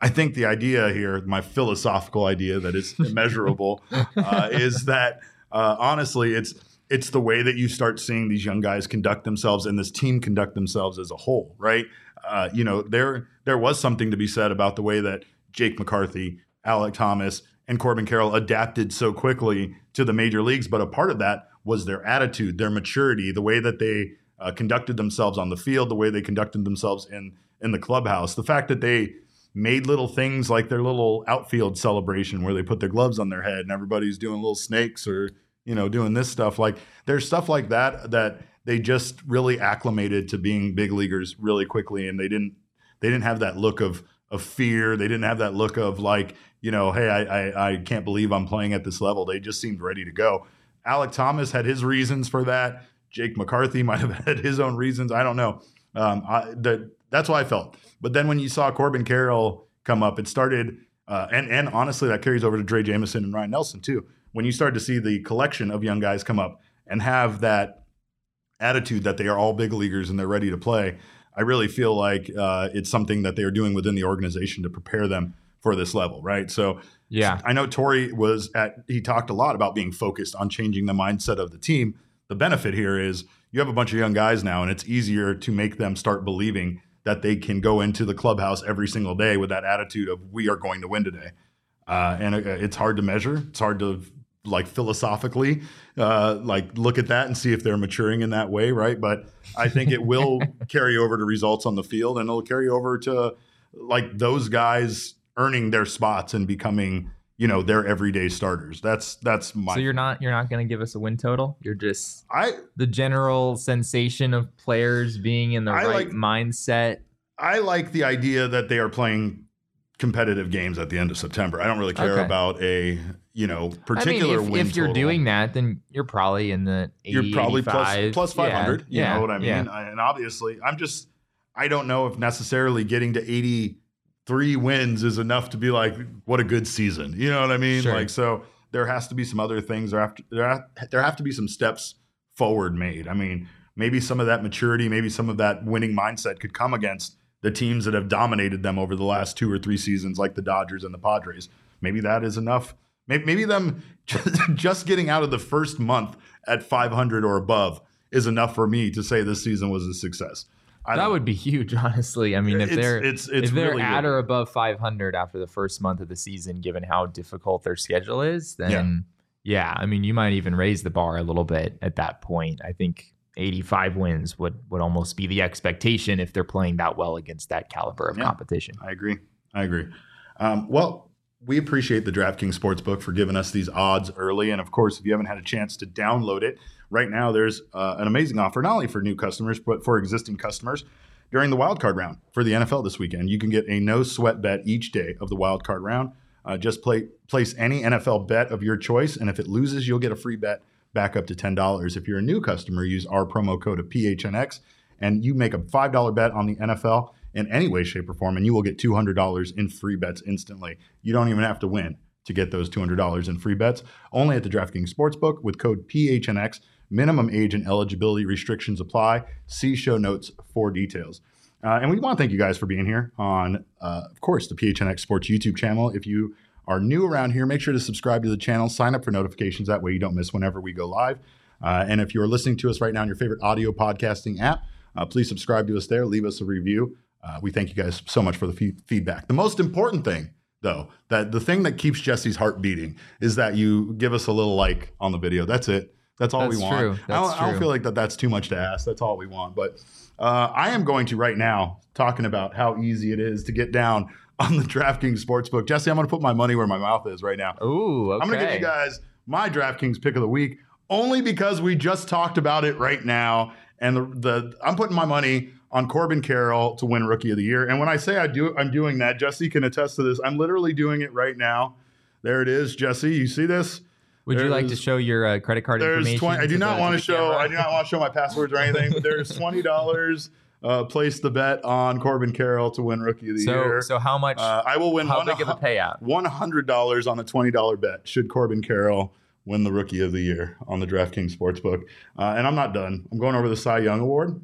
Speaker 1: I think the idea here, my philosophical idea that is immeasurable, uh, is that uh, honestly, it's it's the way that you start seeing these young guys conduct themselves and this team conduct themselves as a whole, right? Uh, you know, there there was something to be said about the way that Jake McCarthy, Alek Thomas, and Corbin Carroll adapted so quickly to the major leagues, but a part of that was their attitude, their maturity, the way that they uh, conducted themselves on the field, the way they conducted themselves in in the clubhouse, the fact that they made little things like their little outfield celebration where they put their gloves on their head and everybody's doing little snakes or you know doing this stuff. Like there's stuff like that that they just really acclimated to being big leaguers really quickly and they didn't they didn't have that look of of fear. They didn't have that look of like you know hey I, I i can't believe i'm playing at this level. They just seemed ready to go. Alek thomas had his reasons for that. Jake mccarthy might have had his own reasons. I don't know. Um I, that that's what i felt but then when you saw corbin carroll come up it started uh, and and honestly, that carries over to Drey Jameson and Ryne Nelson too. When you start to see the collection of young guys come up and have that attitude that they are all big leaguers and they're ready to play, I really feel like uh, it's something that they are doing within the organization to prepare them for this level, right? So,
Speaker 2: yeah,
Speaker 1: I know Tori was at. He talked a lot about being focused on changing the mindset of the team. The benefit here is you have a bunch of young guys now, and it's easier to make them start believing that they can go into the clubhouse every single day with that attitude of we are going to win today. Uh, and uh, it's hard to measure. It's hard to like philosophically uh, like look at that and see if they're maturing in that way, right? But I think it will carry over to results on the field, and it'll carry over to like those guys earning their spots and becoming you know their everyday starters. That's that's my.
Speaker 2: So you're not you're not going to give us a win total. You're just
Speaker 1: I
Speaker 2: the general sensation of players being in the
Speaker 1: I
Speaker 2: right
Speaker 1: like-
Speaker 2: mindset.
Speaker 1: I like the idea that they are playing competitive games at the end of September. I don't really care
Speaker 2: Okay.
Speaker 1: about a you know
Speaker 2: I
Speaker 1: particular
Speaker 2: mean, if,
Speaker 1: win
Speaker 2: if you're
Speaker 1: total.
Speaker 2: doing that, then you're probably in the 80,
Speaker 1: you're probably plus
Speaker 2: 85.
Speaker 1: plus 500
Speaker 2: Yeah,
Speaker 1: you
Speaker 2: yeah,
Speaker 1: know what i mean
Speaker 2: yeah.
Speaker 1: I- and obviously i'm just i don't know if necessarily getting to 83 wins is enough to be like what a good season. You know what i mean?
Speaker 2: Sure.
Speaker 1: like so there has to be some other things there have to, there, have, there have to be some steps forward made. I mean maybe some of that maturity maybe some of that winning mindset could come against the teams that have dominated them over the last two or three seasons like the dodgers and the padres. Maybe that is enough. Maybe, maybe them just getting out of the first month at 500 or above is enough for me to say this season was a success. I
Speaker 2: That would be huge, honestly. I mean, if
Speaker 1: It's-
Speaker 2: they're
Speaker 1: it's- it's
Speaker 2: if they're
Speaker 1: really
Speaker 2: at
Speaker 1: good.
Speaker 2: or above 500 after the first month of the season, given how difficult their schedule is, then yeah. I mean, you might even raise the bar a little bit at that point. I think 85 wins would would almost be the expectation if they're playing that well against that caliber of
Speaker 1: Yeah.
Speaker 2: competition.
Speaker 1: I agree. I agree. Um, well, we appreciate the DraftKings Sportsbook for giving us these odds early. And of course, if you haven't had a chance to download it, right now there's uh, an amazing offer, not only for new customers, but for existing customers. During the wildcard round for the NFL this weekend, you can get a no sweat bet each day of the wildcard round. Uh, just play, place any NFL bet of your choice, and if it loses, you'll get a free bet back up to $10. If you're a new customer, use our promo code of PHNX, and you make a $5 bet on the NFL in any way, shape, or form, and you will get $200 in free bets instantly. You don't even have to win to get those $200 in free bets. Only at the DraftKings Sportsbook with code PHNX. Minimum age and eligibility restrictions apply. See show notes for details. Uh, and we want to thank you guys for being here on, uh, of course, the PHNX Sports YouTube channel. If you are new around here, make sure to subscribe to the channel, sign up for notifications. That way you don't miss whenever we go live. Uh, and if you're listening to us right now on your favorite audio podcasting app, uh, please subscribe to us there. Leave us a review. Uh, we thank you guys so much for the fe- feedback. The most important thing, though, that the thing that keeps Jesse's heart beating is that you give us a little like on the video. That's it. That's all we
Speaker 2: That's
Speaker 1: want.
Speaker 2: true.
Speaker 1: I, don't,
Speaker 2: That's
Speaker 1: I don't feel like that that's too much to ask. That's all we want. But uh, I am going to right now talking about how easy it is to get down on the DraftKings Sportsbook. Jesse, I'm going to put my money where my mouth is right now.
Speaker 2: Ooh, okay.
Speaker 1: I'm going to give you guys my DraftKings pick of the week only because we just talked about it right now. And the, the I'm putting my money on Corbin Carroll to win Rookie of the Year. And when I say I do, I'm doing that. Jesse can attest to this. I'm literally doing it right now. There it is, Jesse. You see this?
Speaker 2: Would you like to show your uh, credit card
Speaker 1: There's
Speaker 2: information?
Speaker 1: twenty. I do not want to show. I do not want to show my passwords or anything. But there's twenty dollars. Uh, place the bet on Corbin Carroll to win Rookie of the
Speaker 2: So,
Speaker 1: Year.
Speaker 2: so how much?
Speaker 1: uh, I will win
Speaker 2: how
Speaker 1: one,
Speaker 2: big of a payout?
Speaker 1: one hundred dollars on a twenty dollar bet. Should Corbin Carroll win the Rookie of the Year on the DraftKings Sportsbook? Uh, and I'm not done. I'm going over the Cy Young Award.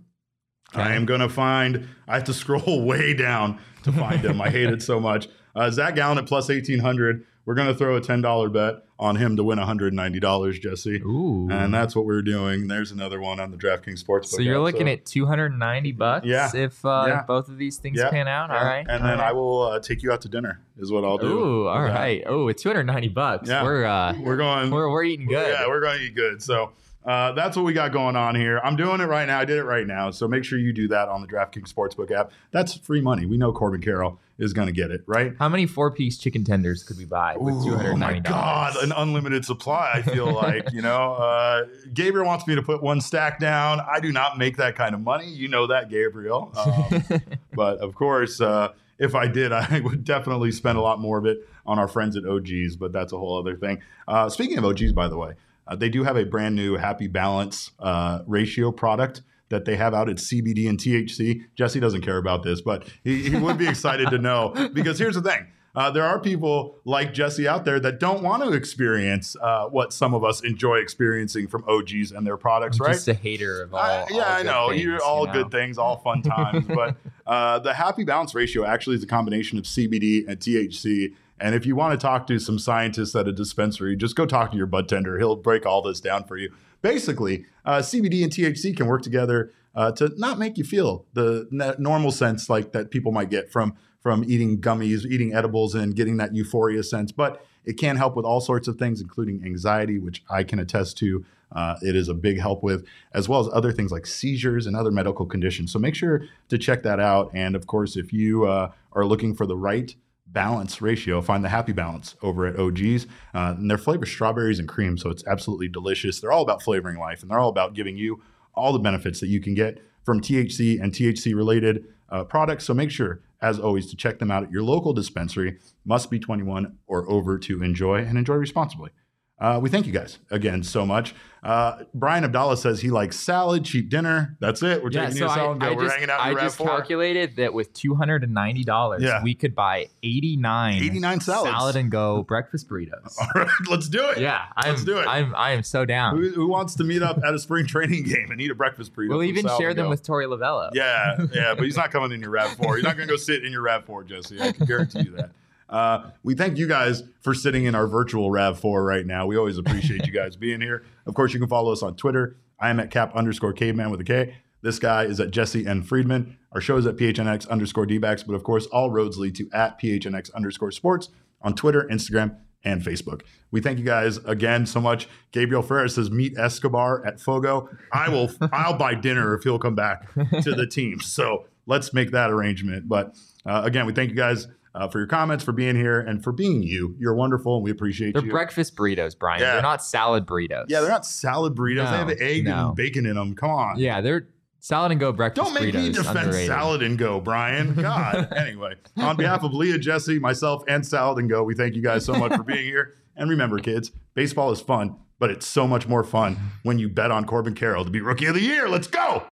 Speaker 1: I am going to find. I have to scroll way down to find him. I hate it so much. Uh, Zac Gallen at plus eighteen hundred. We're going to throw a ten dollar bet on him to win one hundred ninety dollars, Jesse.
Speaker 2: Ooh.
Speaker 1: And that's what we're doing. There's another one on the DraftKings Sportsbook.
Speaker 2: so you're
Speaker 1: app.
Speaker 2: looking at 290 bucks
Speaker 1: Yeah.
Speaker 2: if, uh,
Speaker 1: Yeah.
Speaker 2: both of these things
Speaker 1: Yeah.
Speaker 2: pan out. All right.
Speaker 1: And
Speaker 2: all
Speaker 1: then
Speaker 2: right.
Speaker 1: I will uh, take you out to dinner. Is what I'll do.
Speaker 2: Ooh, all
Speaker 1: with
Speaker 2: Oh, it's 290 bucks.
Speaker 1: Yeah.
Speaker 2: We're uh
Speaker 1: We're going.
Speaker 2: we're, we're eating good.
Speaker 1: Yeah, we're going to eat good. So uh, that's what we got going on here. I'm doing it right now. I did it right now. So make sure you do that on the DraftKings Sportsbook app. That's free money. We know Corbin Carroll is going to get it, right?
Speaker 2: How many four-piece chicken tenders could we buy with
Speaker 1: Ooh,
Speaker 2: $290?
Speaker 1: Oh my God, an unlimited supply. I feel like you know. Uh, Gabriel wants me to put one stack down. I do not make that kind of money. You know that, Gabriel. Um, but of course, uh, if I did, I would definitely spend a lot more of it on our friends at OGs. But that's a whole other thing. Uh, speaking of OGs, by the way, uh, they do have a brand new Happy Balance uh, ratio product that they have out. It's CBD and THC. Jesse doesn't care about this, but he, he would be excited to know because here's the thing. uh, there are people like Jesse out there that don't want to experience uh, what some of us enjoy experiencing from OGs and their products,
Speaker 2: I'm
Speaker 1: right?
Speaker 2: Just a hater of all.
Speaker 1: Uh, yeah,
Speaker 2: all
Speaker 1: I
Speaker 2: good
Speaker 1: know.
Speaker 2: things,
Speaker 1: You're all
Speaker 2: you know?
Speaker 1: good things, all fun times. but uh, the happy balance ratio actually is a combination of CBD and THC. And if you want to talk to some scientists at a dispensary, just go talk to your bud tender. He'll break all this down for you. Basically, uh, CBD and THC can work together uh, to not make you feel the n- normal sense like that people might get from from eating gummies, eating edibles, and getting that euphoria sense. But it can help with all sorts of things, including anxiety, which I can attest to. Uh, it is a big help with, as well as other things like seizures and other medical conditions. So make sure to check that out. And of course, if you uh, are looking for the right balance ratio, find the happy balance over at OG's. Uh, and their flavor strawberries and cream, so it's absolutely delicious. They're all about flavoring life, and they're all about giving you all the benefits that you can get from THC and THC related uh, products. So make sure, as always, to check them out at your local dispensary. Must be 21 or over to enjoy and enjoy responsibly. Uh, we thank you guys again so much. Uh, Brian Abdallah says he likes salad, cheap dinner. That's it. We're
Speaker 2: Yeah,
Speaker 1: taking
Speaker 2: so
Speaker 1: you to
Speaker 2: I,
Speaker 1: salad and go.
Speaker 2: I
Speaker 1: We're
Speaker 2: just,
Speaker 1: hanging out
Speaker 2: I just
Speaker 1: RAV4.
Speaker 2: calculated that with two hundred and ninety dollars,
Speaker 1: Yeah.
Speaker 2: we could buy eighty nine
Speaker 1: 89 salads.
Speaker 2: salad and go breakfast burritos.
Speaker 1: All right, let's do it.
Speaker 2: yeah, I'm,
Speaker 1: Let's do it.
Speaker 2: I'm I am so down.
Speaker 1: Who, who wants to meet up at a spring training game and eat a breakfast burrito?
Speaker 2: we'll even share them
Speaker 1: Go?
Speaker 2: with Torey Lovullo.
Speaker 1: Yeah, yeah, but he's not coming in your Rav Four. He's not going to go sit in your Rav Four, Jesse. I can guarantee you that. Uh, we thank you guys for sitting in our virtual Rav Four right now. We always appreciate you guys being here. Of course, you can follow us on Twitter. I am at Cap underscore Caveman with a K. This guy is at Jesse N Friedman. Our show is at PHNX underscore DBacks, but of course, all roads lead to at PHNX underscore Sports on Twitter, Instagram, and Facebook. We thank you guys again so much. Gabriel Ferris says, "Meet Escobar at Fogo." I will. I'll buy dinner if he'll come back to the team. So let's make that arrangement. But uh, again, we thank you guys uh, for your comments, for being here, and for being you. You're wonderful, and we appreciate you.
Speaker 2: They're breakfast burritos, Brian.
Speaker 1: Yeah.
Speaker 2: They're not salad burritos.
Speaker 1: yeah, they're not salad burritos. they have egg
Speaker 2: no.
Speaker 1: and bacon in them. Come on.
Speaker 2: Yeah, they're salad and go breakfast
Speaker 1: Don't make
Speaker 2: burritos.
Speaker 1: me defend
Speaker 2: underrated.
Speaker 1: Salad and Go, Brian. God. anyway, on behalf of Leah, Jesse, myself, and Salad and Go, we thank you guys so much for being here. And remember, kids, baseball is fun, but it's so much more fun when you bet on Corbin Carroll to be Rookie of the Year. Let's go.